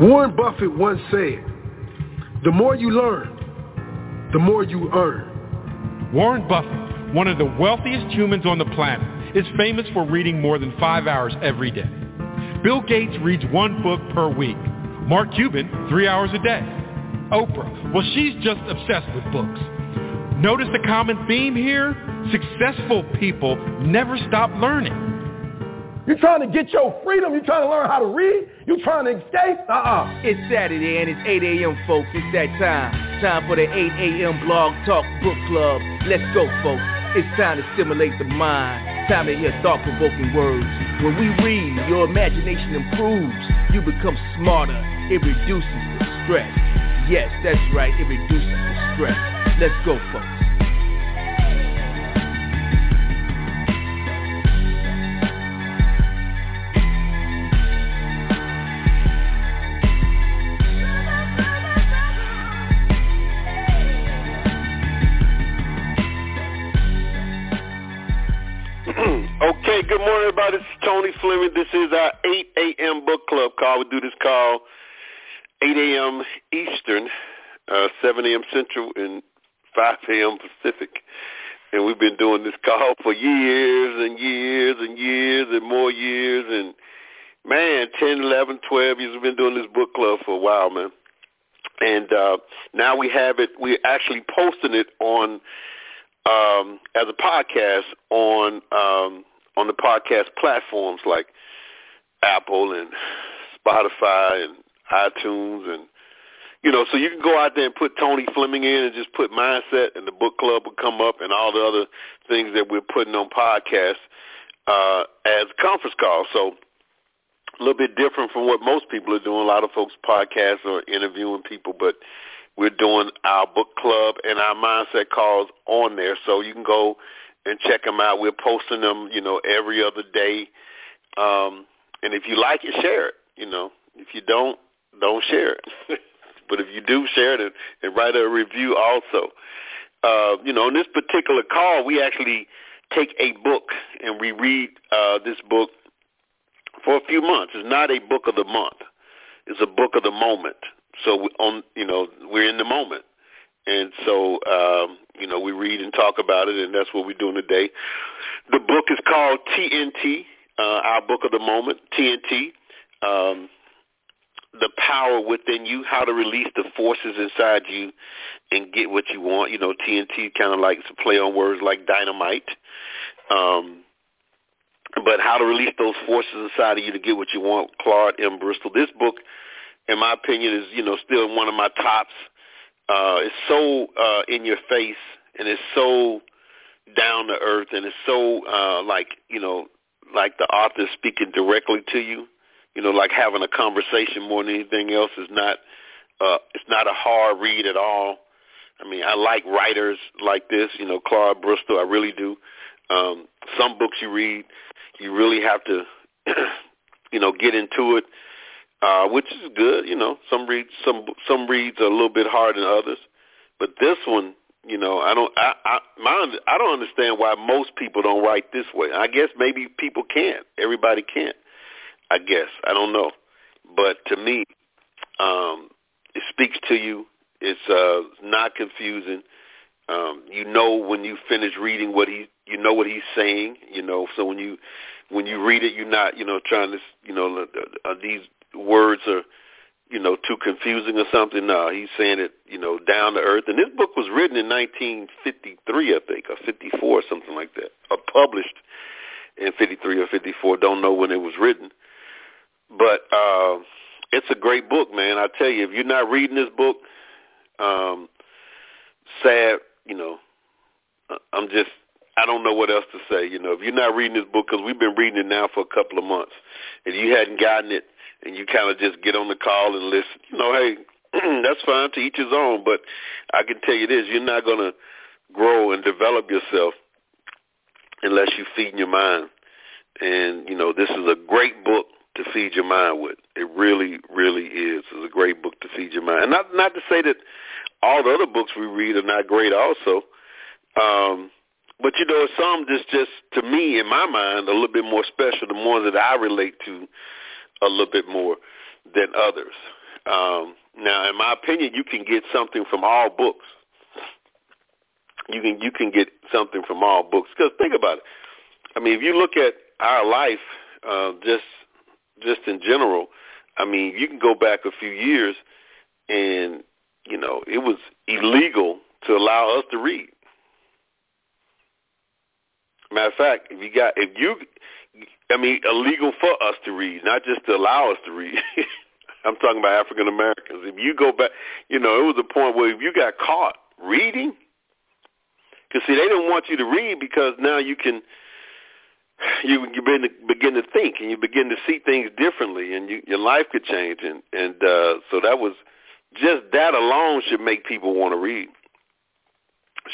Warren Buffett once said, the more you learn, the more you earn. Warren Buffett, one of the wealthiest humans on the planet, is famous for reading more than five hours every day. Bill Gates reads one book per week. Mark Cuban, three hours a day. Oprah, well, she's just obsessed with books. Notice the common theme here? Successful people never stop learning. You trying to get your freedom? You're trying to learn how to read? You're trying to escape? Uh-uh. It's Saturday and it's 8 a.m., folks. It's that time. Time for the 8 a.m. Blog Talk Book Club. Let's go, folks. It's time to stimulate the mind. Time to hear thought-provoking words. When we read, your imagination improves. You become smarter. It reduces the stress. Yes, that's right. It reduces the stress. Let's go, folks. Morning, everybody. This is Tony Fleming. This is our 8 a.m. book club call. We do this call 8 a.m. Eastern, uh, 7 a.m. Central, and 5 a.m. Pacific. And we've been doing this call for years and years and years and more years. And, man, 10, 11, 12 years we've been doing this book club for a while, man. And uh, now we have it. We're actually posting it on um, as a podcast on um, on the podcast platforms like Apple and Spotify and iTunes and you know, so you can go out there and put Tony Fleming in and just put mindset and the book club will come up and all the other things that we're putting on podcasts uh, as conference calls. So a little bit different from what most people are doing. A lot of folks podcasts are interviewing people, but we're doing our book club and our mindset calls on there. So you can go and check them out. We're posting them, you know, every other day. Um, and if you like it, share it. You know, if you don't, don't share it. but if you do, share it and, and write a review also. Uh, you know, in this particular call, we actually take a book and we read uh, this book for a few months. It's not a book of the month. It's a book of the moment. So on, you know, we're in the moment. And so, um, you know, we read and talk about it, and that's what we're doing today. The book is called TNT, uh, our book of the moment, TNT. Um, the power within you, how to release the forces inside you and get what you want. You know, TNT kind of likes to play on words like dynamite. Um, but how to release those forces inside of you to get what you want, Claude M. Bristol. This book, in my opinion, is, you know, still one of my tops. Uh, it's so uh, in your face and it's so down to earth and it's so uh, like, you know, like the author speaking directly to you you know, like having a conversation more than anything else is not uh it's not a hard read at all. I mean, I like writers like this, you know, Claude Bristol, I really do. Um some books you read, you really have to you know, get into it. Uh which is good, you know. Some reads some some reads are a little bit harder than others. But this one, you know, I don't I I my I don't understand why most people don't write this way. I guess maybe people can't. Everybody can't. I guess I don't know, but to me, um, it speaks to you. It's uh, not confusing. Um, you know when you finish reading what he, you know what he's saying. You know, so when you when you read it, you're not, you know, trying to, you know, uh, these words are, you know, too confusing or something. No, he's saying it, you know, down to earth. And this book was written in 1953, I think, or 54, or something like that, or published in 53 or 54. Don't know when it was written. But uh, it's a great book, man. I tell you, if you're not reading this book, um, sad, you know, uh, I'm just, I don't know what else to say. You know, if you're not reading this book, because we've been reading it now for a couple of months, if you hadn't gotten it and you kind of just get on the call and listen, you know, hey, that's fine to each his own. But I can tell you this, you're not going to grow and develop yourself unless you feed your mind. And, you know, this is a great book to feed your mind with. It really, really is. It's a great book to feed your mind. And not not to say that all the other books we read are not great also. Um, but you know, some just just to me in my mind a little bit more special, the ones that I relate to a little bit more than others. Um, now, in my opinion, you can get something from all books. You can you can get something from all books because think about it. I mean, if you look at our life, uh, just just in general, I mean, you can go back a few years, and you know, it was illegal to allow us to read. Matter of fact, if you got if you, I mean, illegal for us to read, not just to allow us to read. I'm talking about African Americans. If you go back, you know, it was a point where if you got caught reading, because see, they didn't want you to read because now you can you you begin to begin to think and you begin to see things differently and you, your life could change and and uh, so that was just that alone should make people want to read.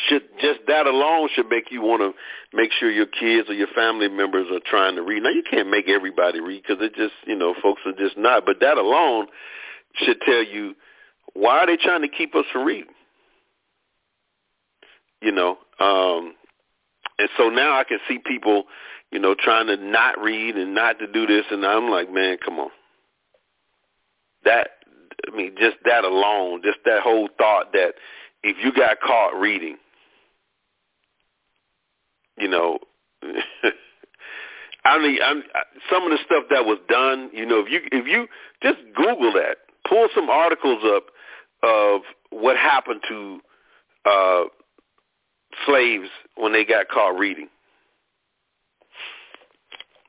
Should just that alone should make you want to make sure your kids or your family members are trying to read. Now you can't make everybody read because it just you know folks are just not. But that alone should tell you why are they trying to keep us from reading. You know, um, and so now I can see people you know, trying to not read and not to do this, and I'm like, man, come on. That, I mean, just that alone, just that whole thought that if you got caught reading, you know, I mean, I'm, some of the stuff that was done, you know, if you if you just Google that, pull some articles up of what happened to uh, slaves when they got caught reading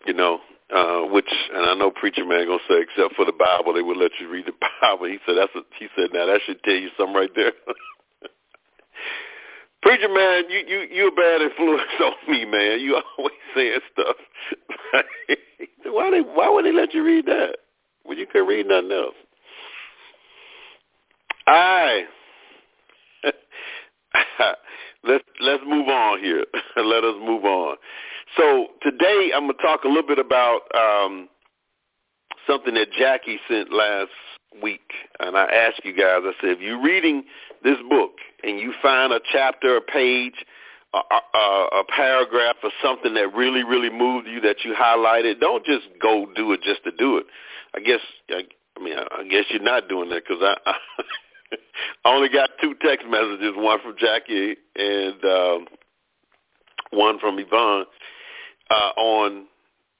you know, uh, which, and I know preacher man gonna say, except for the Bible, they would let you read the Bible. He said that's. A, he said now that should tell you something right there. preacher man, you you you a bad influence on me, man. You always saying stuff. why they why would they let you read that when you could read nothing else? Right. let's let's move on here. Let us move on. So today I'm to talk a little bit about um, something that Jackie sent last week, and I asked you guys. I said, if you're reading this book find a chapter, a page, a, a, a paragraph, or something that really, really moved you that you highlighted, don't just go do it just to do it. I guess I, I mean I, I guess you're not doing that because I. I only got two text messages, one from Jackie and um, one from Yvonne uh, on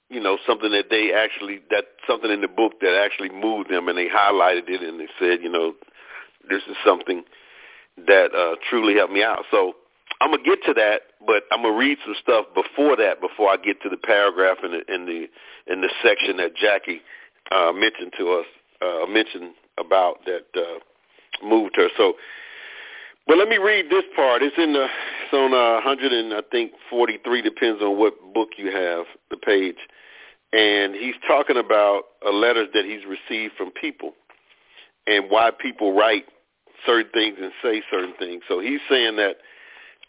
you know something that they actually that something in the book that actually moved them, and they highlighted it and they said, you know, this is something that uh, truly helped me out. So I'm gonna get to that, but I'm gonna read some stuff before that before I get to the paragraph in the in the in the section that Jackie uh, mentioned to us uh, mentioned about that uh, moved her. So but let me read this part. It's in the it's on uh, 100 and I think 43 depends on what book you have the page, and he's talking about letters that he's received from people, and why people write certain things and say certain things. So he's saying that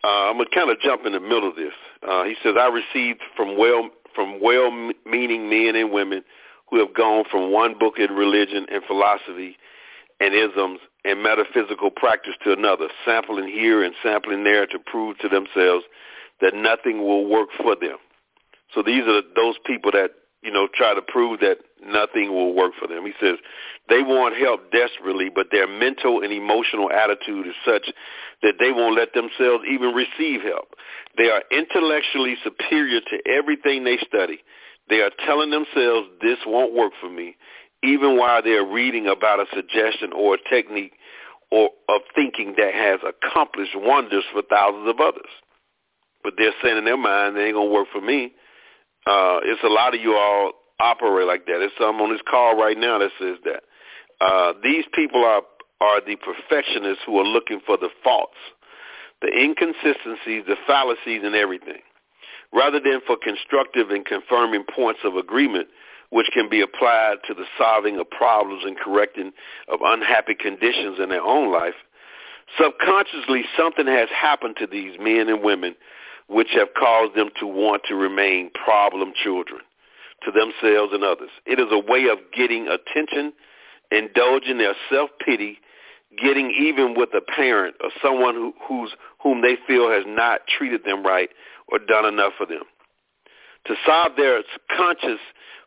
uh, I'm gonna kind of jump in the middle of this. Uh, he says I received from well from well-meaning men and women who have gone from one book in religion and philosophy and isms and metaphysical practice to another, sampling here and sampling there to prove to themselves that nothing will work for them. So these are those people that, you know, try to prove that nothing will work for them. He says they want help desperately, but their mental and emotional attitude is such that they won't let themselves even receive help. They are intellectually superior to everything they study. They are telling themselves this won't work for me even while they're reading about a suggestion or a technique or of thinking that has accomplished wonders for thousands of others. But they're saying in their mind, they ain't going to work for me. Uh, it's a lot of you all operate like that. There's some on this call right now that says that. Uh, these people are, are the perfectionists who are looking for the faults, the inconsistencies, the fallacies in everything. Rather than for constructive and confirming points of agreement, which can be applied to the solving of problems and correcting of unhappy conditions in their own life, subconsciously something has happened to these men and women which have caused them to want to remain problem children to themselves and others. It is a way of getting attention, indulging their self-pity, getting even with a parent or someone who, who's, whom they feel has not treated them right or done enough for them. To solve their conscience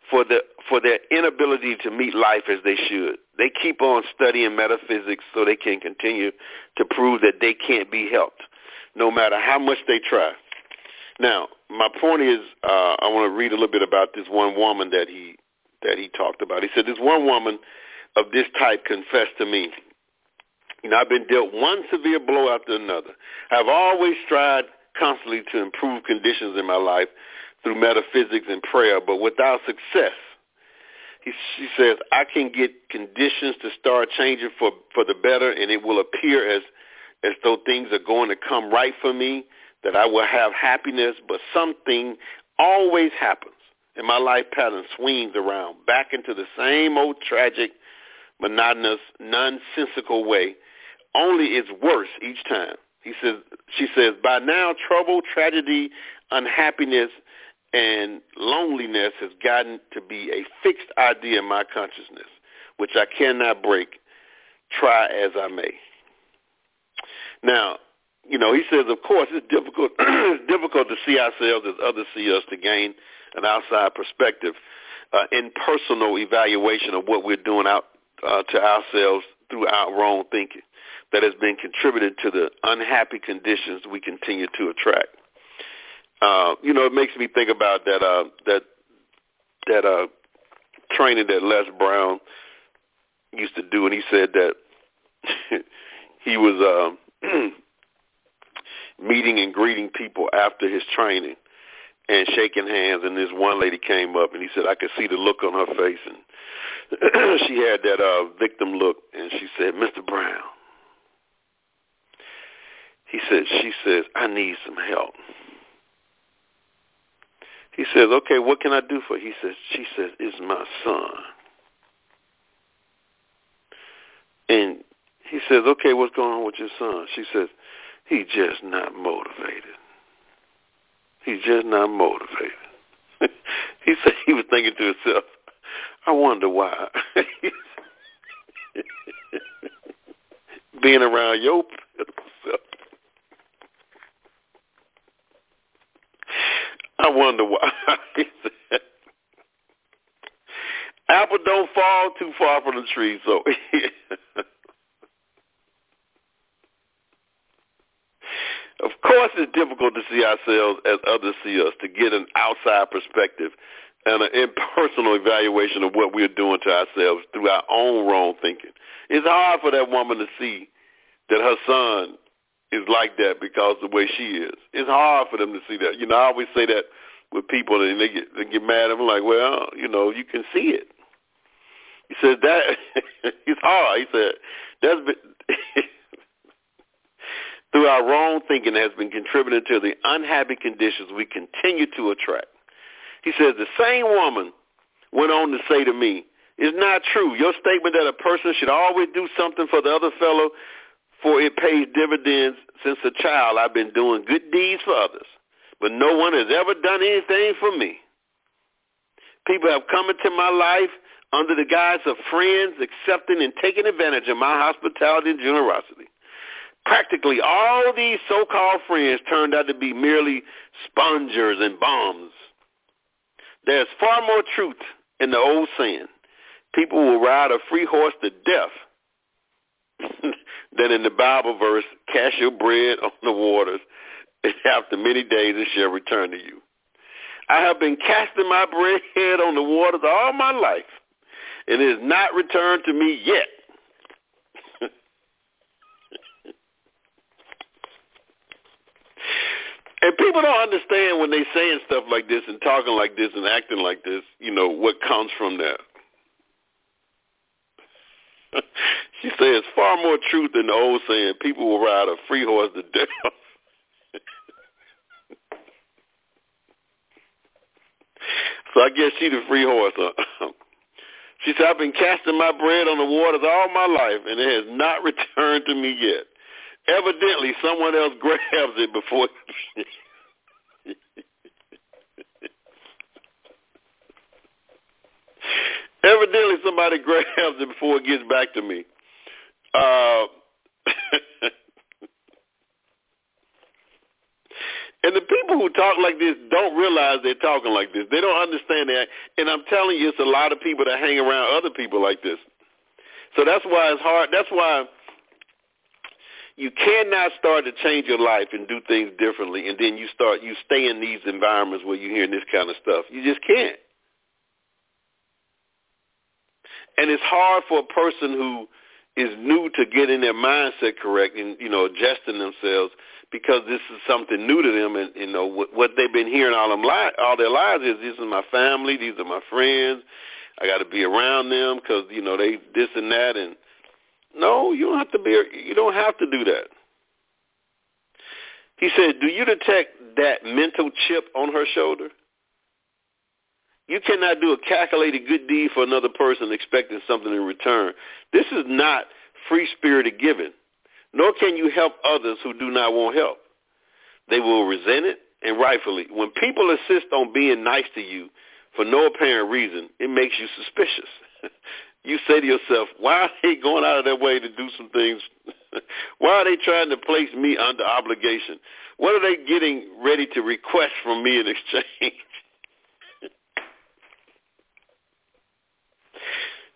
for the for their inability to meet life as they should. They keep on studying metaphysics so they can continue to prove that they can't be helped, no matter how much they try. Now, my point is, uh, I want to read a little bit about this one woman that he that he talked about. He said, "This one woman of this type confessed to me." You know, I've been dealt one severe blow after another. I've always tried constantly to improve conditions in my life through metaphysics and prayer, but without success. He, she says, I can get conditions to start changing for, for the better, and it will appear as, as though things are going to come right for me, that I will have happiness, but something always happens, and my life pattern swings around back into the same old tragic, monotonous, nonsensical way, only it's worse each time. He says, she says, by now trouble, tragedy, unhappiness, and loneliness has gotten to be a fixed idea in my consciousness, which I cannot break, try as I may. Now, you know, he says, of course, it's difficult. it's difficult to see ourselves as others see us to gain an outside perspective, uh, in personal evaluation of what we're doing out uh, to ourselves through our wrong thinking that has been contributed to the unhappy conditions we continue to attract. Uh, you know, it makes me think about that uh, that that uh, training that Les Brown used to do, and he said that he was uh, meeting and greeting people after his training and shaking hands, and this one lady came up, and he said I could see the look on her face, and she had that uh, victim look, and she said, "Mr. Brown." He said, she says, I need some help. He says, okay, what can I do for you? He says, she says, it's my son. And he says, okay, what's going on with your son? She says, he's just not motivated. He's just not motivated. he said he was thinking to himself, I wonder why. Being around your self. I wonder why. Apple don't fall too far from the tree, so of course it's difficult to see ourselves as others see us, to get an outside perspective and an impersonal evaluation of what we're doing to ourselves through our own wrong thinking. It's hard for that woman to see that her son is like that because of the way she is. It's hard for them to see that. You know, I always say that with people and they get they get mad. I'm like, well, you know, you can see it. He said that it's hard. He said that's been through our wrong thinking has been contributing to the unhappy conditions we continue to attract. He says the same woman went on to say to me, "It's not true. Your statement that a person should always do something for the other fellow for it pays dividends since a child. I've been doing good deeds for others, but no one has ever done anything for me. People have come into my life under the guise of friends, accepting and taking advantage of my hospitality and generosity. Practically all these so-called friends turned out to be merely spongers and bombs. There's far more truth in the old saying, people will ride a free horse to death than in the Bible verse, cast your bread on the waters, and after many days it shall return to you. I have been casting my bread on the waters all my life, and it has not returned to me yet. And people don't understand when they saying stuff like this and talking like this and acting like this, you know, what comes from that. she says far more truth than the old saying, people will ride a free horse to death. so I guess she the free horse. Huh? She said, I've been casting my bread on the waters all my life, and it has not returned to me yet. Evidently, someone else grabs it before Evidently, somebody grabs it before it gets back to me. Uh, And the people who talk like this don't realize they're talking like this. They don't understand that. And I'm telling you, it's a lot of people that hang around other people like this. So that's why it's hard. That's why you cannot start to change your life and do things differently, and then you start you stay in these environments where you're hearing this kind of stuff. You just can't. And it's hard for a person who is new to getting their mindset correct and you know adjusting themselves because this is something new to them and you know what, what they've been hearing all them li- all their lives is this is my family these are my friends I got to be around them because you know they this and that and no you don't have to be you don't have to do that he said do you detect that mental chip on her shoulder you cannot do a calculated good deed for another person expecting something in return. This is not free-spirited giving, nor can you help others who do not want help. They will resent it, and rightfully. When people insist on being nice to you for no apparent reason, it makes you suspicious. you say to yourself, why are they going out of their way to do some things? why are they trying to place me under obligation? What are they getting ready to request from me in exchange?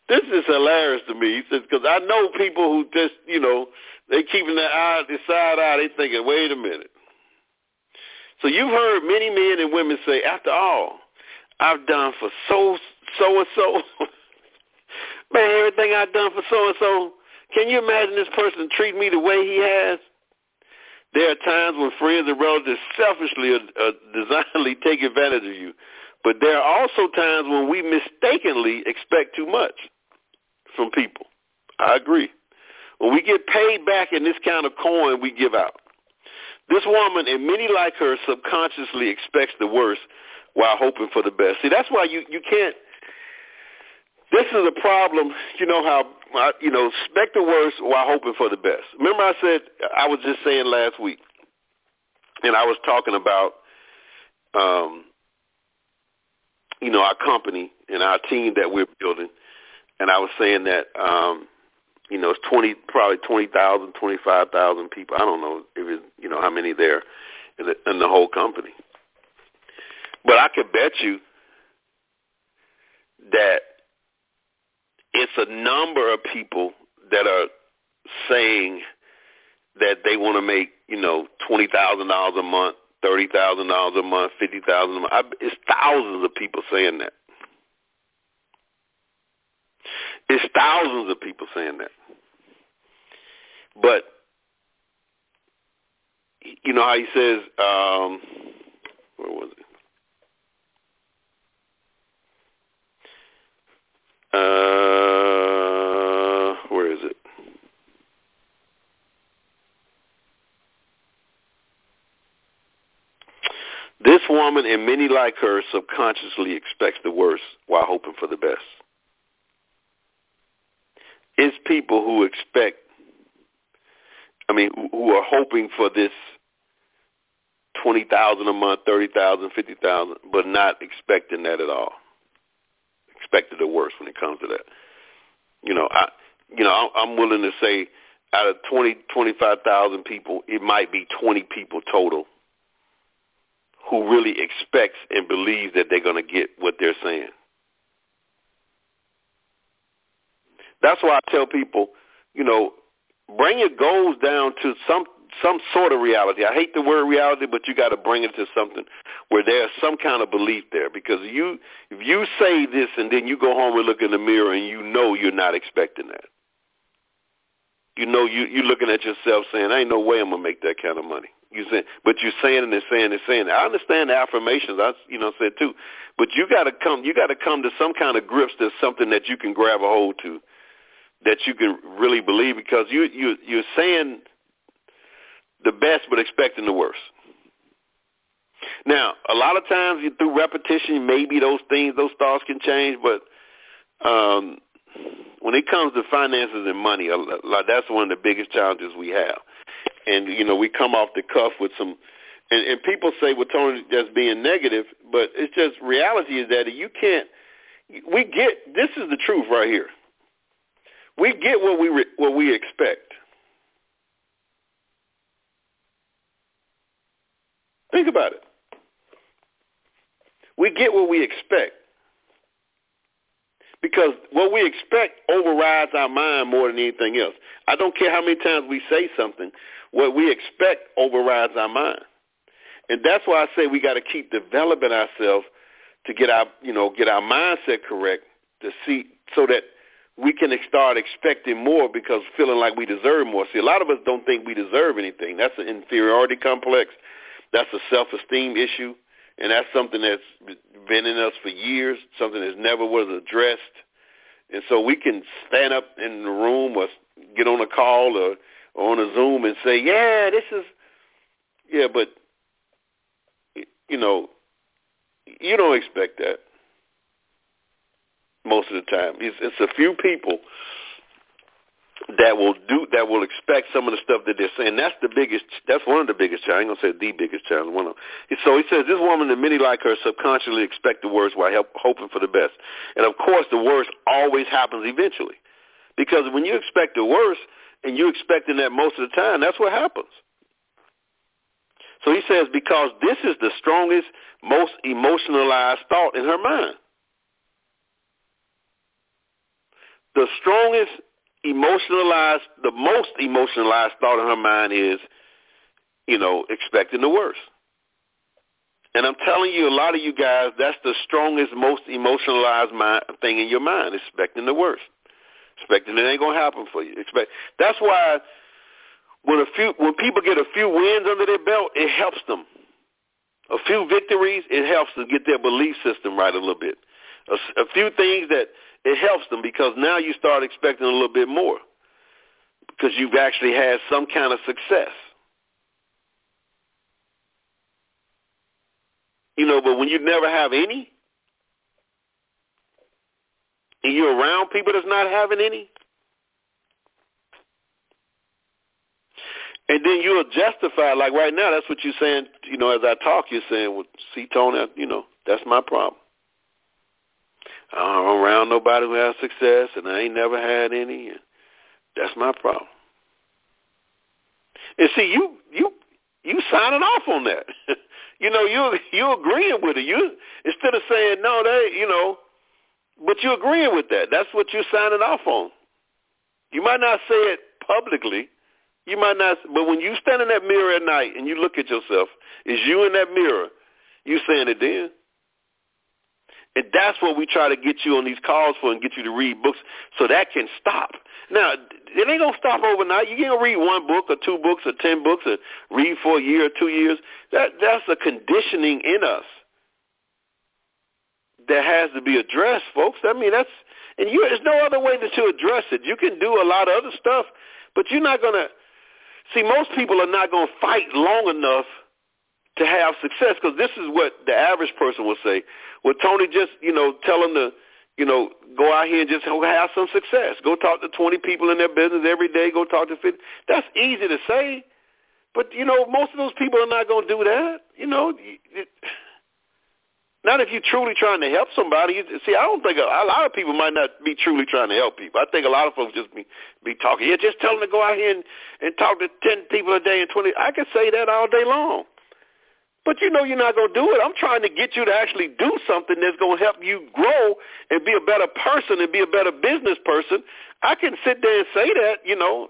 this is hilarious to me. He says, because I know people who just, you know, they keeping their eye, their side eye. They thinking, wait a minute. So you've heard many men and women say, after all, I've done for so so and so. Man, everything I've done for so and so. Can you imagine this person treat me the way he has? There are times when friends and relatives selfishly or, or designedly take advantage of you. But there are also times when we mistakenly expect too much from people. I agree. When we get paid back in this kind of coin we give out. This woman and many like her subconsciously expects the worst while hoping for the best. See, that's why you, you can't, this is a problem, you know how, you know, expect the worst while hoping for the best. Remember I said, I was just saying last week, and I was talking about, um, you know, our company and our team that we're building – and I was saying that um, you know it's twenty, probably twenty thousand, twenty five thousand people. I don't know if it's, you know how many there in the, in the whole company, but I could bet you that it's a number of people that are saying that they want to make you know twenty thousand dollars a month, thirty thousand dollars a month, fifty thousand a month. I, it's thousands of people saying that. It's thousands of people saying that. But you know how he says, um, where was it? Uh, where is it? This woman and many like her subconsciously expects the worst while hoping for the best. It's people who expect, I mean, who are hoping for this twenty thousand a month, thirty thousand, fifty thousand, but not expecting that at all. Expected the worst when it comes to that. You know, I, you know, I'm willing to say out of twenty, twenty-five thousand people, it might be twenty people total who really expects and believes that they're going to get what they're saying. That's why I tell people, you know, bring your goals down to some some sort of reality. I hate the word reality, but you got to bring it to something where there's some kind of belief there. Because you, if you say this and then you go home and look in the mirror and you know you're not expecting that. You know you you're looking at yourself saying, "I ain't no way I'm gonna make that kind of money." You say, but you're saying and saying and saying. I understand the affirmations. I you know said too, but you got to come. You got to come to some kind of grips to something that you can grab a hold to that you can really believe because you you you're saying the best but expecting the worst. Now, a lot of times through repetition, maybe those things, those thoughts can change, but um, when it comes to finances and money, that's one of the biggest challenges we have. And you know, we come off the cuff with some, and, and people say, "Well, Tony, just being negative," but it's just reality is that you can't. We get this is the truth right here we get what we re- what we expect. Think about it. We get what we expect because what we expect overrides our mind more than anything else. I don't care how many times we say something, what we expect overrides our mind. And that's why I say we got to keep developing ourselves to get our, you know, get our mindset correct to see so that we can start expecting more because feeling like we deserve more. See, a lot of us don't think we deserve anything. That's an inferiority complex. That's a self-esteem issue, and that's something that's been in us for years, something that never was addressed. And so we can stand up in the room or get on a call or, or on a Zoom and say, "Yeah, this is," yeah, but you know, you don't expect that most of the time. It's, it's a few people that will do that will expect some of the stuff that they're saying. That's the biggest. That's one of the biggest challenges. I ain't gonna say the biggest challenge. One of. Them. So he says this woman and many like her subconsciously expect the worst while help, hoping for the best. And of course, the worst always happens eventually, because when you expect the worst and you're expecting that most of the time, that's what happens. So he says because this is the strongest, most emotionalized thought in her mind. the strongest emotionalized, the most emotionalized thought in her mind is, you know, expecting the worst. And I'm telling you, a lot of you guys, that's the strongest, most emotionalized mind, thing in your mind, expecting the worst. Expecting it ain't gonna happen for you. Expect. That's why when a few, when people get a few wins under their belt, it helps them. A few victories, it helps them get their belief system right a little bit. A, a few things that it helps them because now you start expecting a little bit more because you've actually had some kind of success. You know, but when you never have any, and you're around people that's not having any, and then you'll justify, like right now, that's what you're saying, you know, as I talk, you're saying, well, see, Tony, you know, that's my problem. I don't around nobody who has success, and I ain't never had any. That's my problem. And see, you you you signing off on that. you know, you you agreeing with it. You instead of saying no, they you know, but you agreeing with that. That's what you're signing off on. You might not say it publicly. You might not, but when you stand in that mirror at night and you look at yourself, is you in that mirror? You saying it then? And that's what we try to get you on these calls for and get you to read books so that can stop. Now, it ain't going to stop overnight. You can't read one book or two books or ten books or read for a year or two years. That That's a conditioning in us that has to be addressed, folks. I mean, that's, and you, there's no other way to, to address it. You can do a lot of other stuff, but you're not going to, see, most people are not going to fight long enough to have success because this is what the average person will say. Well, Tony, just, you know, tell them to, you know, go out here and just have some success. Go talk to 20 people in their business every day. Go talk to 50. That's easy to say. But, you know, most of those people are not going to do that. You know, it, not if you're truly trying to help somebody. See, I don't think a, a lot of people might not be truly trying to help people. I think a lot of folks just be be talking. Yeah, just tell them to go out here and, and talk to 10 people a day and 20. I can say that all day long. But you know you're not going to do it. I'm trying to get you to actually do something that's going to help you grow and be a better person and be a better business person. I can sit there and say that, you know,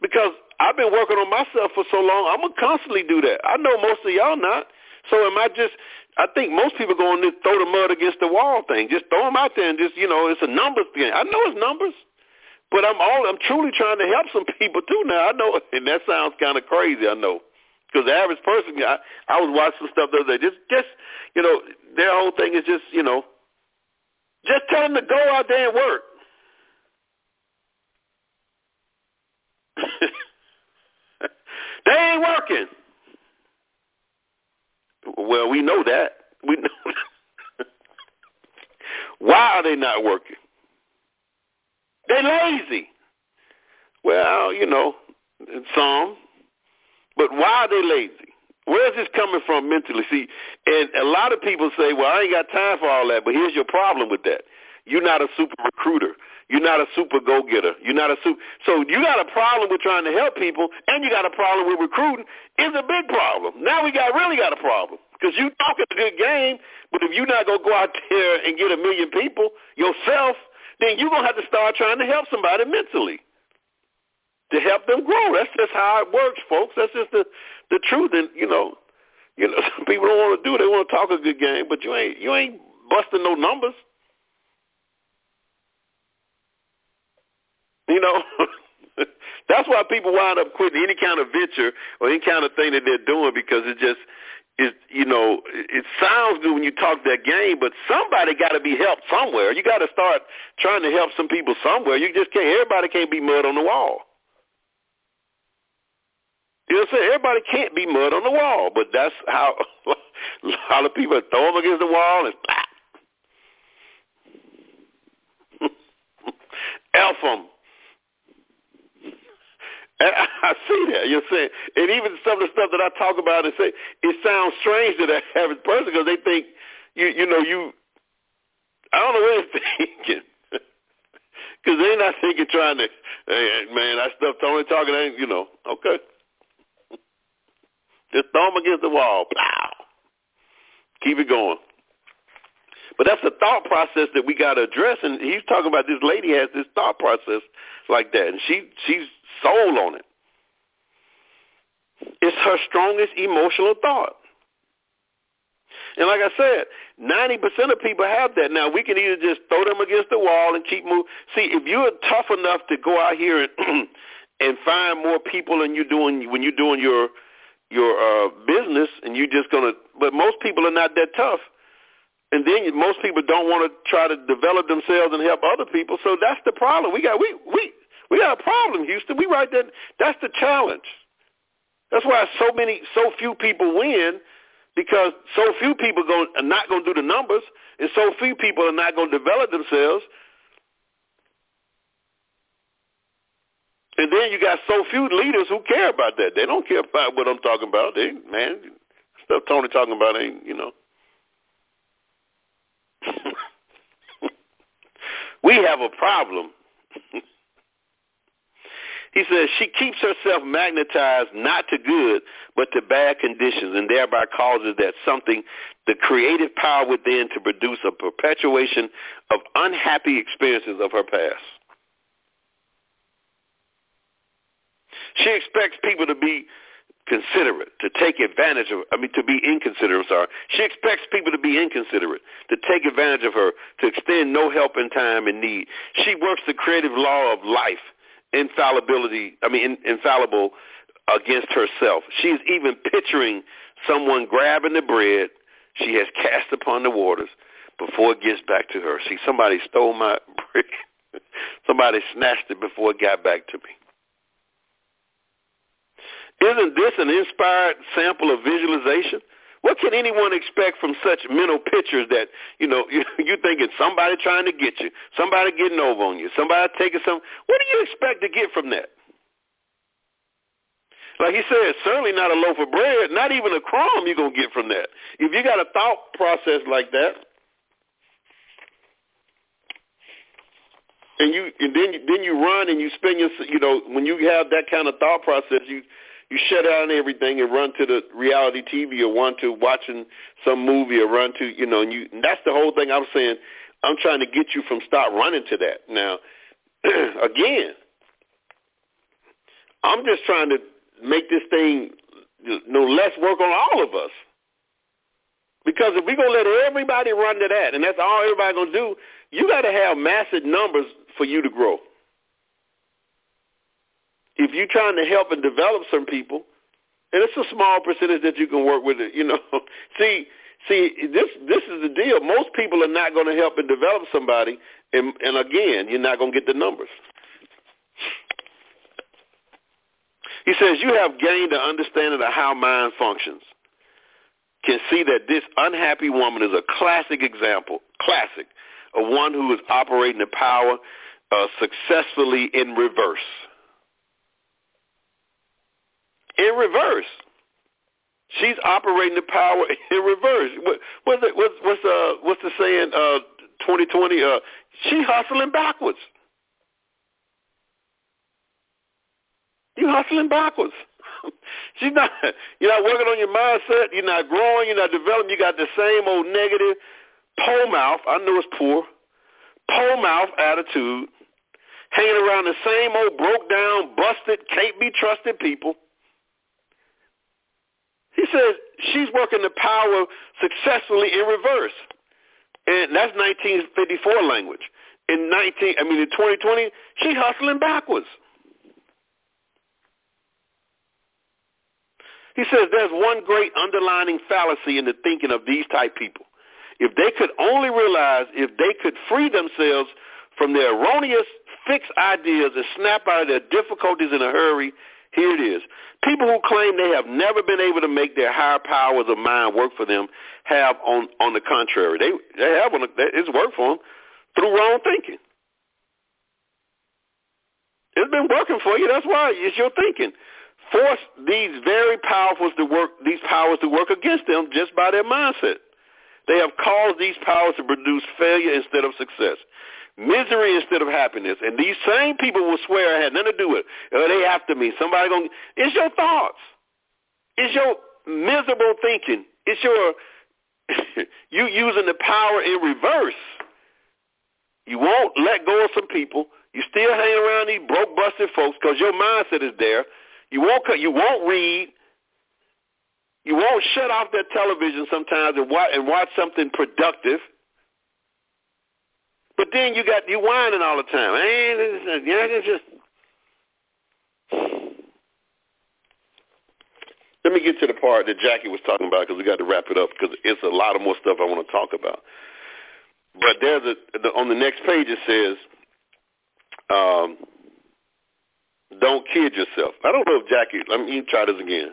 because I've been working on myself for so long. I'm going to constantly do that. I know most of y'all not. So am I just, I think most people going to throw the mud against the wall thing. Just throw them out there and just, you know, it's a numbers game. I know it's numbers. But I'm all I'm truly trying to help some people too now. I know and that sounds kind of crazy, I know. Because the average person, I, I was watching stuff the other day. Just, just, you know, their whole thing is just, you know, just tell them to go out there and work. they ain't working. Well, we know that. We know. Why are they not working? They're lazy. Well, you know, some but why are they lazy? Where is this coming from mentally? See, and a lot of people say, well, I ain't got time for all that, but here's your problem with that. you're not a super recruiter. You're not a super go-getter. You're not a super. So you got a problem with trying to help people, and you got a problem with recruiting. It's a big problem. Now we got really got a problem because you talking a good game, but if you're not gonna go out there and get a million people yourself, then you're gonna have to start trying to help somebody mentally to help them grow. That's just how it works, folks. That's just the the truth. And you know, you know, people don't want to do. It. They want to talk a good game, but you ain't you ain't busting no numbers. You know, that's why people wind up quitting any kind of venture or any kind of thing that they're doing because it just it you know it sounds good when you talk that game, but somebody got to be helped somewhere. You got to start trying to help some people somewhere. You just can't. Everybody can't be mud on the wall. You know what saying? Everybody can't be mud on the wall, but that's how a lot of people throw them against the wall and pop. Elf them. I see that. You're saying, and even some of the stuff that I talk about and say, it sounds strange to the average person because they think, you you know, you, I don't know what they're thinking. Because they're not thinking trying to, hey, man, that stuff Tony talking ain't, you know, okay. Just throw them against the wall. Pow. Keep it going. But that's the thought process that we got to address. And he's talking about this lady has this thought process like that, and she she's sold on it. It's her strongest emotional thought. And like I said, 90% of people have that. Now, we can either just throw them against the wall and keep moving. See, if you're tough enough to go out here and, and find more people and you're doing, when you're doing your your uh, business and you're just to, but most people are not that tough. And then most people don't want to try to develop themselves and help other people. So that's the problem. We got we we we got a problem, Houston. We right there. That's the challenge. That's why so many, so few people win because so few people go, are not going to do the numbers, and so few people are not going to develop themselves And then you got so few leaders who care about that. They don't care about what I'm talking about. They man, stuff Tony talking about ain't you know. we have a problem. he says she keeps herself magnetized not to good but to bad conditions and thereby causes that something the creative power within to produce a perpetuation of unhappy experiences of her past. She expects people to be considerate, to take advantage of, I mean, to be inconsiderate, I'm sorry. She expects people to be inconsiderate, to take advantage of her, to extend no help in time and need. She works the creative law of life, infallibility, I mean, in, infallible against herself. She's even picturing someone grabbing the bread she has cast upon the waters before it gets back to her. See, somebody stole my bread. somebody snatched it before it got back to me. Isn't this an inspired sample of visualization? What can anyone expect from such mental pictures that, you know, you, you thinking somebody trying to get you, somebody getting over on you, somebody taking some, what do you expect to get from that? Like he said, certainly not a loaf of bread, not even a crumb you're going to get from that. If you got a thought process like that, and you and then then you run and you spend your you know when you have that kind of thought process you you shut down everything and run to the reality TV or run to watching some movie or run to you know and you and that's the whole thing I'm saying. I'm trying to get you from start running to that. Now again I'm just trying to make this thing you know less work on all of us. Because if we're gonna let everybody run to that and that's all everybody gonna do you got to have massive numbers for you to grow if you're trying to help and develop some people, and it's a small percentage that you can work with it, you know. see, see, this this is the deal. Most people are not going to help and develop somebody, and and again, you're not going to get the numbers. He says you have gained an understanding of how mind functions. Can see that this unhappy woman is a classic example, classic, of one who is operating the power uh, successfully in reverse in reverse. She's operating the power in reverse. What, what's the, what's uh what's the saying? Uh, 2020, uh, she hustling backwards. You hustling backwards. She's not. You're not working on your mindset. You're not growing. You're not developing. You got the same old negative pole mouth. I know it's poor. Pole mouth attitude, hanging around the same old broke down, busted, can't be trusted people. He says she's working the power successfully in reverse. And that's 1954 language. In 19, I mean in 2020, she's hustling backwards. He says there's one great underlining fallacy in the thinking of these type people. If they could only realize if they could free themselves from their erroneous fixed ideas and snap out of their difficulties in a hurry, here it is. People who claim they have never been able to make their higher powers of mind work for them have, on on the contrary, they they have on it's worked for them through wrong thinking. It's been working for you. That's why it's your thinking force these very powerful to work these powers to work against them just by their mindset. They have caused these powers to produce failure instead of success, misery instead of happiness. And these same people will swear it had nothing to do with it. Oh, they after me. Somebody going it's your thoughts. It's your miserable thinking. It's your you using the power in reverse. You won't let go of some people. You still hang around these broke, busted folks because your mindset is there. You won't you won't read. You won't shut off that television sometimes and watch and watch something productive. But then you got you whining all the time. Hey, yeah, it's just. Let me get to the part that Jackie was talking about because we got to wrap it up because it's a lot of more stuff I want to talk about. But there's a the, on the next page it says, um, don't kid yourself. I don't know if Jackie. Let me try this again.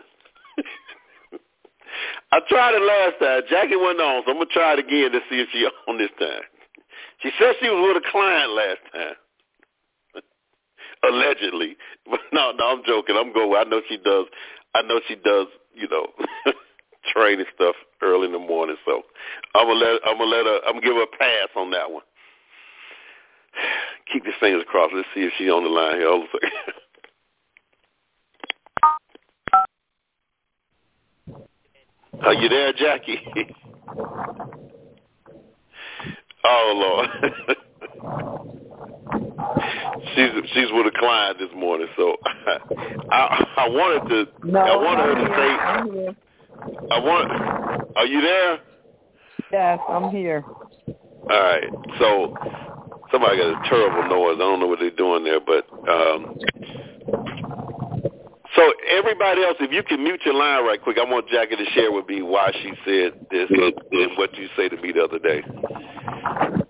I tried it last time. Jackie went on, so I'm gonna try it again to see if she on this time. She said she was with a client last time, allegedly. But no, no, I'm joking. I'm going. I know she does. I know she does. You know, training stuff early in the morning. So I'm gonna let. I'm gonna let her. I'm gonna give her a pass on that one. Keep your fingers crossed. Let's see if she's on the line here. Hold a second. Are you there, Jackie? Oh Lord. she's she's with a client this morning, so I I wanted to no, I wanted her to here. say I'm here. I want Are you there? Yes, I'm here. All right. So somebody got a terrible noise. I don't know what they're doing there, but um so everybody else, if you can mute your line right quick, I want Jackie to share with me why she said this and what you say to me the other day.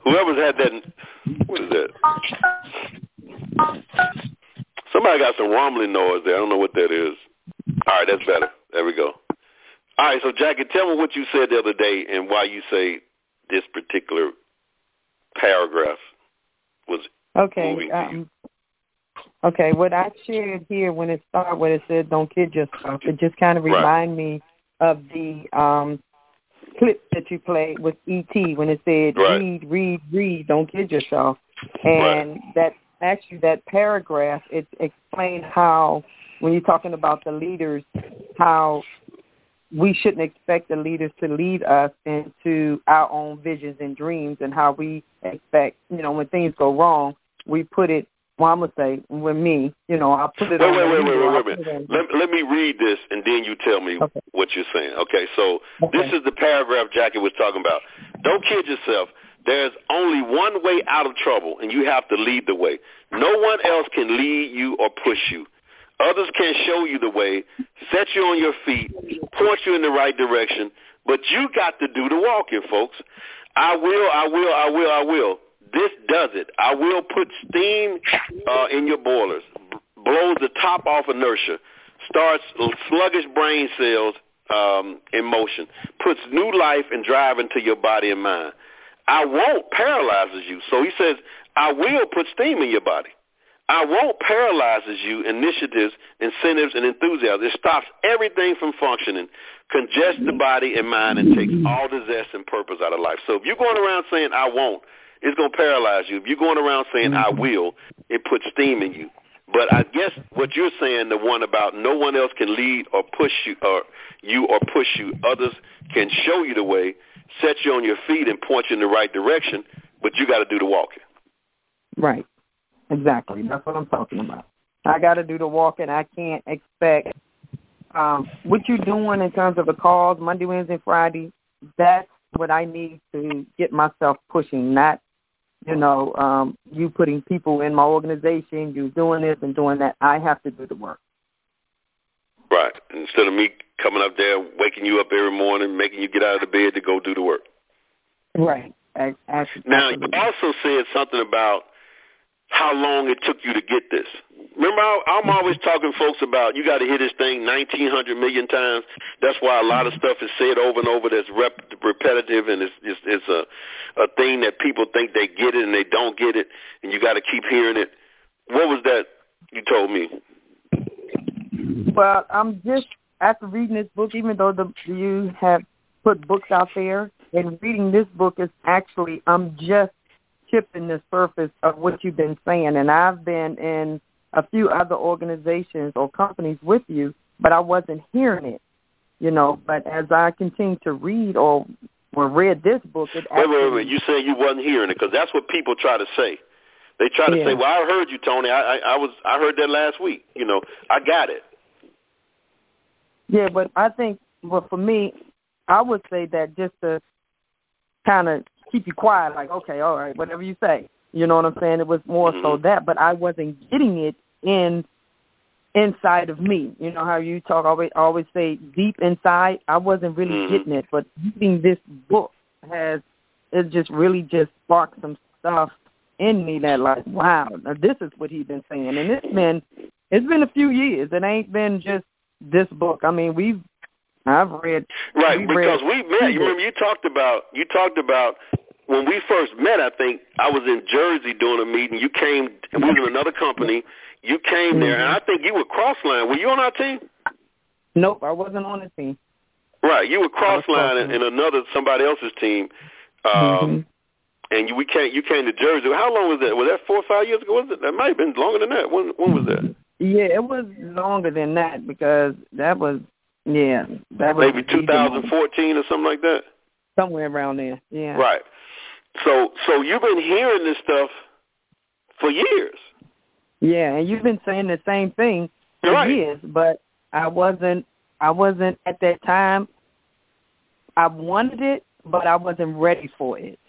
Whoever's had that, what is that? Somebody got some rumbling noise there. I don't know what that is. All right, that's better. There we go. All right, so Jackie, tell me what you said the other day and why you say this particular paragraph was okay. moving to you. Um, Okay, what I shared here when it started, what it said "Don't kid yourself," it just kind of Right. remind me of the um clip that you played with ET when it said Right. "Read, read, read, don't kid yourself," and that actually that paragraph it explained how when you're talking about the leaders, how we shouldn't expect the leaders to lead us into our own visions and dreams, and how we expect, you know, when things go wrong, we put it well, I'm gonna say with me, you know, I'll put it Wait, on. wait, wait, wait, wait, wait, wait. Let, let me read this, and then you tell me Okay. what you're saying. Okay, so Okay. this is the paragraph Jackie was talking about. Don't kid yourself. There's only one way out of trouble, and you have to lead the way. No one else can lead you or push you. Others can show you the way, set you on your feet, point you in the right direction, but you got to do the walking, folks. I will, I will, I will, I will. This does it. I will put steam uh, in your boilers, blows the top off inertia, starts sluggish brain cells um, in motion, puts new life and drive into your body and mind. I won't paralyzes you. So he says, I will put steam in your body. I won't paralyzes you, initiatives, incentives, and enthusiasm. It stops everything from functioning, congests the body and mind, and takes all the zest and purpose out of life. So if you're going around saying, I won't, it's going to paralyze you. If you're going around saying mm-hmm. I will, it puts steam in you. But I guess what you're saying, the one about no one else can lead or push you or you or push you. Others can show you the way, set you on your feet, and point you in the right direction. But you got to do the walking. Right. Exactly. That's what I'm talking about. I got to do the walking. I can't expect um, what you're doing in terms of the calls Monday, Wednesday, Friday. That's what I need to get myself pushing, not you know, um, you putting people in my organization, you doing this and doing that. I have to do the work. Right. Instead of me coming up there, waking you up every morning, making you get out of the bed to go do the work. Right. Absolutely. Now, you also said something about how long it took you to get this. Remember, I'm mm-hmm. always talking folks about you got to hear this thing 1,900 million times. That's why a lot of stuff is said over and over that's rep- repetitive and it's, it's, it's a, a thing that people think they get it and they don't get it, and you got to keep hearing it. What was that you told me? Well, I'm just after reading this book, even though the you have put books out there, and reading this book is actually I'm just tipping the surface of what you've been saying. And I've been in a few other organizations or companies with you, but I wasn't hearing it, you know. But as I continue to read or or read this book, it wait, wait, wait. You say you wasn't hearing it because that's what people try to say. They try to yeah. say, "Well, I heard you, Tony. I, I, I was, I heard that last week. You know, I got it." Yeah, but I think, well, for me, I would say that just to kind of keep you quiet, like, okay, all right, whatever you say. You know what I'm saying? It was more so mm-hmm. that, but I wasn't getting it in inside of me. You know how you talk always always say deep inside. I wasn't really mm-hmm. getting it, but reading this book has it just really just sparked some stuff in me that like, wow, now this is what he's been saying. And it's been it's been a few years. It ain't been just this book. I mean, we've I've read right because read we met. You remember you talked about you talked about when we first met. I think I was in Jersey doing a meeting. You came. We were in another company. You came mm-hmm. there, and I think you were Crossline. Were you on our team? Nope, I wasn't on the team. Right, you were Crossline in, in another somebody else's team. Um, mm-hmm. And you, we came. You came to Jersey. How long was that? Was that four or five years ago? Was it? That might have been longer than that. When when was that? Yeah, it was longer than that because that was yeah, that was maybe 2014 or something like that. Somewhere around there. Yeah. Right. So so you've been hearing this stuff for years. Yeah, and you've been saying the same thing for right. years, but I wasn't I wasn't at that time I wanted it, but I wasn't ready for it.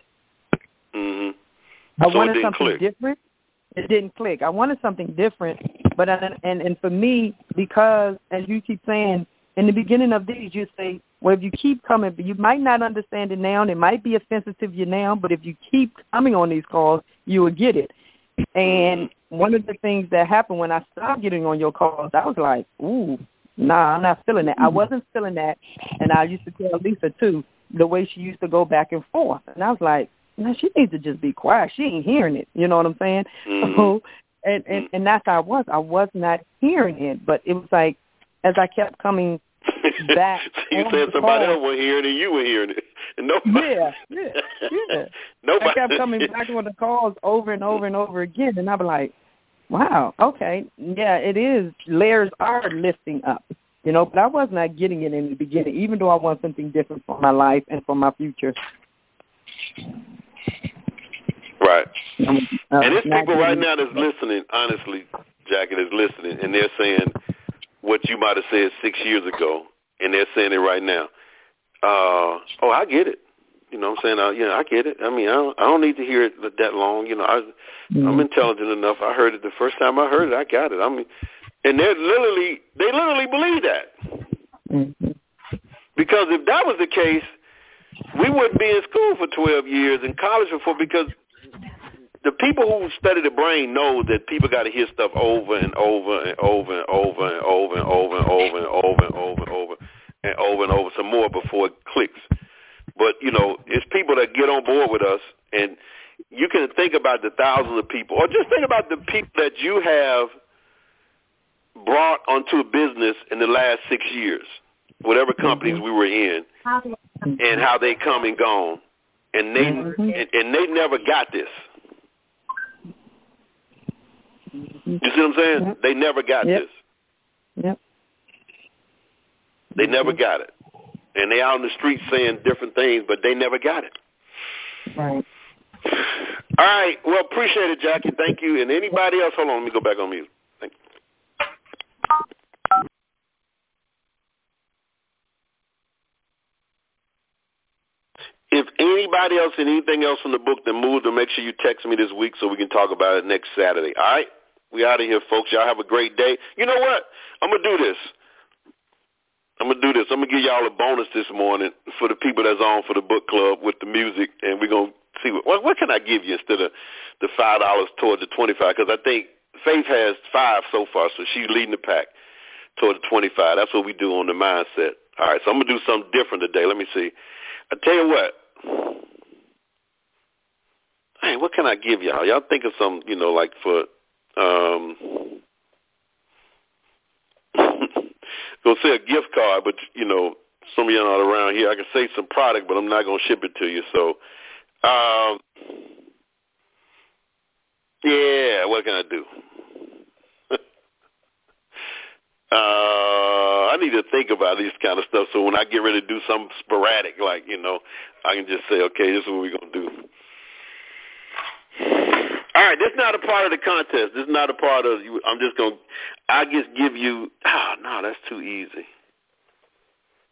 Mhm. I so wanted something click. different. It didn't click. I wanted something different, but I, and and for me because as you keep saying in the beginning of these, you say, well, if you keep coming, you might not understand it now, and it might be offensive to you now, but if you keep coming on these calls, you will get it. And one of the things that happened when I stopped getting on your calls, I was like, ooh, nah, I'm not feeling that. I wasn't feeling that, and I used to tell Lisa too the way she used to go back and forth, and I was like, no, she needs to just be quiet. She ain't hearing it. You know what I'm saying? Mm-hmm. So, and and and that's how I was. I was not hearing it, but it was like as I kept coming back. you said somebody else was hearing it, you were hearing it. And nobody, yeah, yeah, yeah. nobody. I kept coming back on the calls over and over and over again, and I'm like, wow, okay, yeah, it is. Layers are lifting up, you know. But I was not getting it in the beginning, even though I want something different for my life and for my future. Right. Uh, and there's people right now that's listening, honestly, Jackie, is listening, and they're saying, what you might have said six years ago, and they're saying it right now. Uh, oh, I get it. You know what I'm saying? Uh, yeah, I get it. I mean, I don't, I don't need to hear it that long. You know, I, mm-hmm. I'm intelligent enough. I heard it the first time I heard it. I got it. I mean, and they're literally, they literally believe that. Mm-hmm. Because if that was the case, we wouldn't be in school for 12 years and college for because the people who study the brain know that people got to hear stuff over and over and over and over and over and over and over and over and over and over and over and over and over some more before it clicks. But you know, it's people that get on board with us, and you can think about the thousands of people, or just think about the people that you have brought onto a business in the last six years, whatever companies we were in, and how they come and gone and they mm-hmm. and, and they never got this. You see what I'm saying? Yep. They never got yep. this. Yep. They never got it. And they out in the streets saying different things, but they never got it. Right. All right. Well, appreciate it, Jackie. Thank you. And anybody else? Hold on. Let me go back on mute. Thank you. If anybody else and anything else from the book that moved, then make sure you text me this week so we can talk about it next Saturday. All right? We out of here, folks. Y'all have a great day. You know what? I'm going to do this. I'm gonna do this. I'm gonna give y'all a bonus this morning for the people that's on for the book club with the music, and we're gonna see what what, can I give you instead of the five dollars toward the twenty five? Because I think Faith has five so far, so she's leading the pack toward the twenty five. That's what we do on the mindset. All right, so I'm gonna do something different today. Let me see. I tell you what. Hey, what can I give y'all? Y'all think of some, you know, like for um gonna say a gift card, but you know, some of y'all not around here. I can say some product, but I'm not gonna ship it to you. So, um, yeah, what can I do? uh, I need to think about this kind of stuff. So when I get ready to do something sporadic, like you know, I can just say, okay, this is what we're gonna do. Right, this is not a part of the contest. This is not a part of. You. I'm just gonna. I just give you. Ah, oh, no, that's too easy.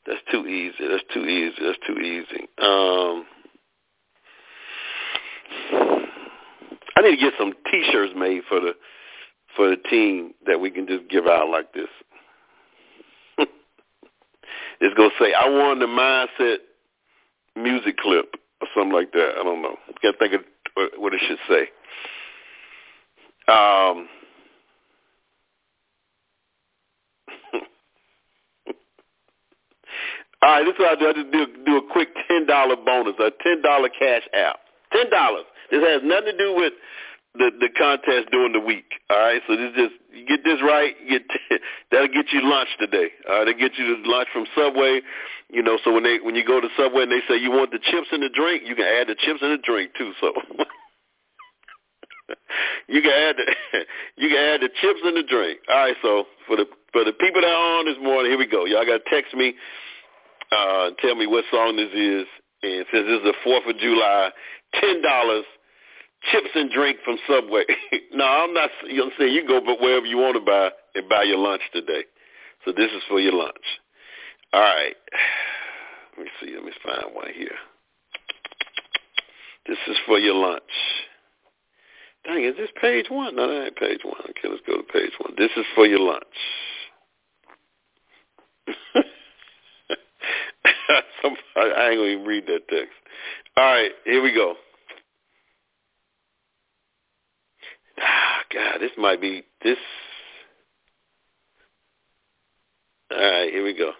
That's too easy. That's too easy. That's too easy. Um, I need to get some T-shirts made for the for the team that we can just give out like this. it's gonna say, "I won the mindset music clip" or something like that. I don't know. Can't think of what it should say. Um, all right, this is what I do. I just do, do a quick ten dollar bonus, a ten dollar cash app. Ten dollars. This has nothing to do with the the contest during the week. All right, so this just you get this right, you get that'll get you lunch today. All right, they get you lunch from Subway. You know, so when they when you go to Subway and they say you want the chips in the drink, you can add the chips in the drink too. So you can add the you can add the chips and the drink. All right, so for the for the people that are on this morning, here we go. Y'all got to text me, uh, tell me what song this is, and since this is the Fourth of July, ten dollars chips and drink from Subway. no, I'm not. You know I'm saying? You go but wherever you want to buy and buy your lunch today. So this is for your lunch. All right. Let me see. Let me find one here. This is for your lunch. Dang, is this page one? No, that ain't page one. Okay, let's go to page one. This is for your lunch. Somebody, I ain't gonna even read that text. All right, here we go. Ah, God, this might be this. All right, here we go.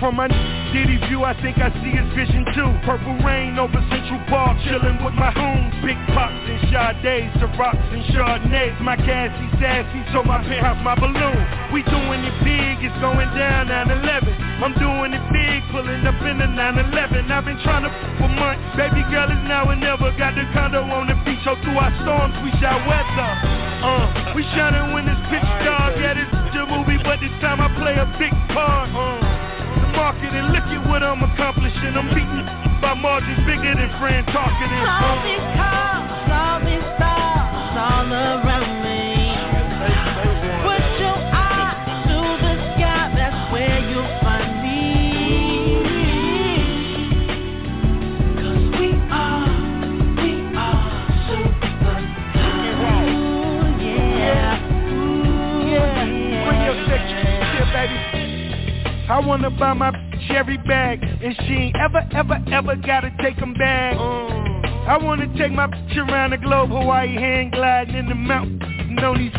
From my Diddy view, I think I see his vision too. Purple rain over Central Park, chillin' with my hoons. Big pops and Sades, Cirocs and Chardonnays. My gassy sassy, so my penthouse my balloon. We doing it big, it's going down 9-11. I'm doing it big, pulling up in the 9-11. I've been trying to for months. Baby girl is now and never. Got the condo on the beach, so through our storms we shall weather. Uh, we shining when it's pitch dark. Yeah, this is a movie, but this time I play a big part. Uh market and look at what I'm accomplishing. I'm beating by margins bigger than friend talking. All these cars, all these stars, all around buy my cherry bag And she ain't ever, ever, ever gotta take them back uh, I wanna take my bitch around the globe Hawaii hand gliding in the mountains On these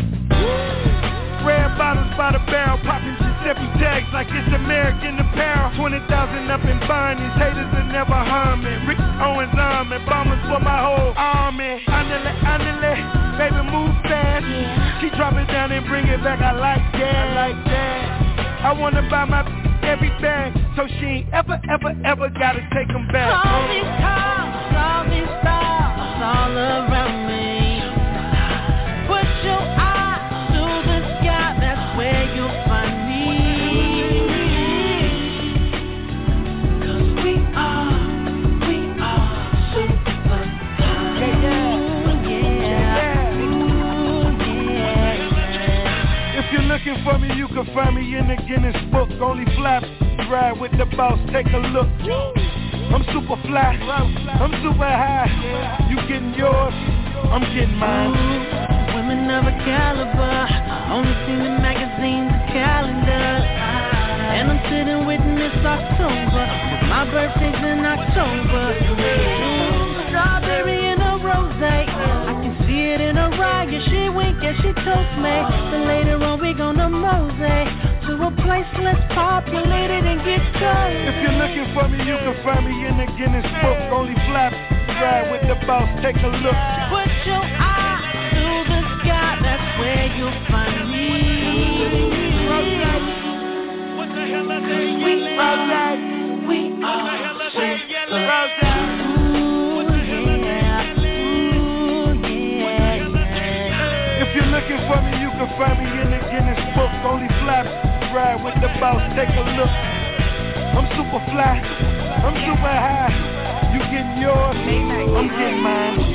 red bottles by the barrel Popping Giuseppe tags like it's American apparel. 20,000 up in bindings, haters that never harm me. Rick Owens army, bombers for my whole army. Andale, andale, baby move fast. Keep dropping down and bring it back, I like that. I like that. I wanna buy my every bag, so she ain't ever, ever, ever gotta take them back. All these cars, all these stars, all around looking for me, you can find me in the Guinness book. Only fly ride with the boss, take a look. I'm super fly, I'm super high. You getting yours, I'm getting mine. Ooh, women of a caliber, only seen in magazines and calendars. And I'm sitting with witness October, my birthday's in October. She toast me. Then later on we gonna mose to a place less populated and get close. If you're looking for me, you can find me in the Guinness book. Only fly ride with the boss, take a look. Put your eyes to the sky, that's where you'll find me. What the hell I say? We are, we are looking for me, you can find me in the Guinness book. Only fly ride with the boss, take a look. I'm super fly, I'm super high. You getting yours, I'm getting mine.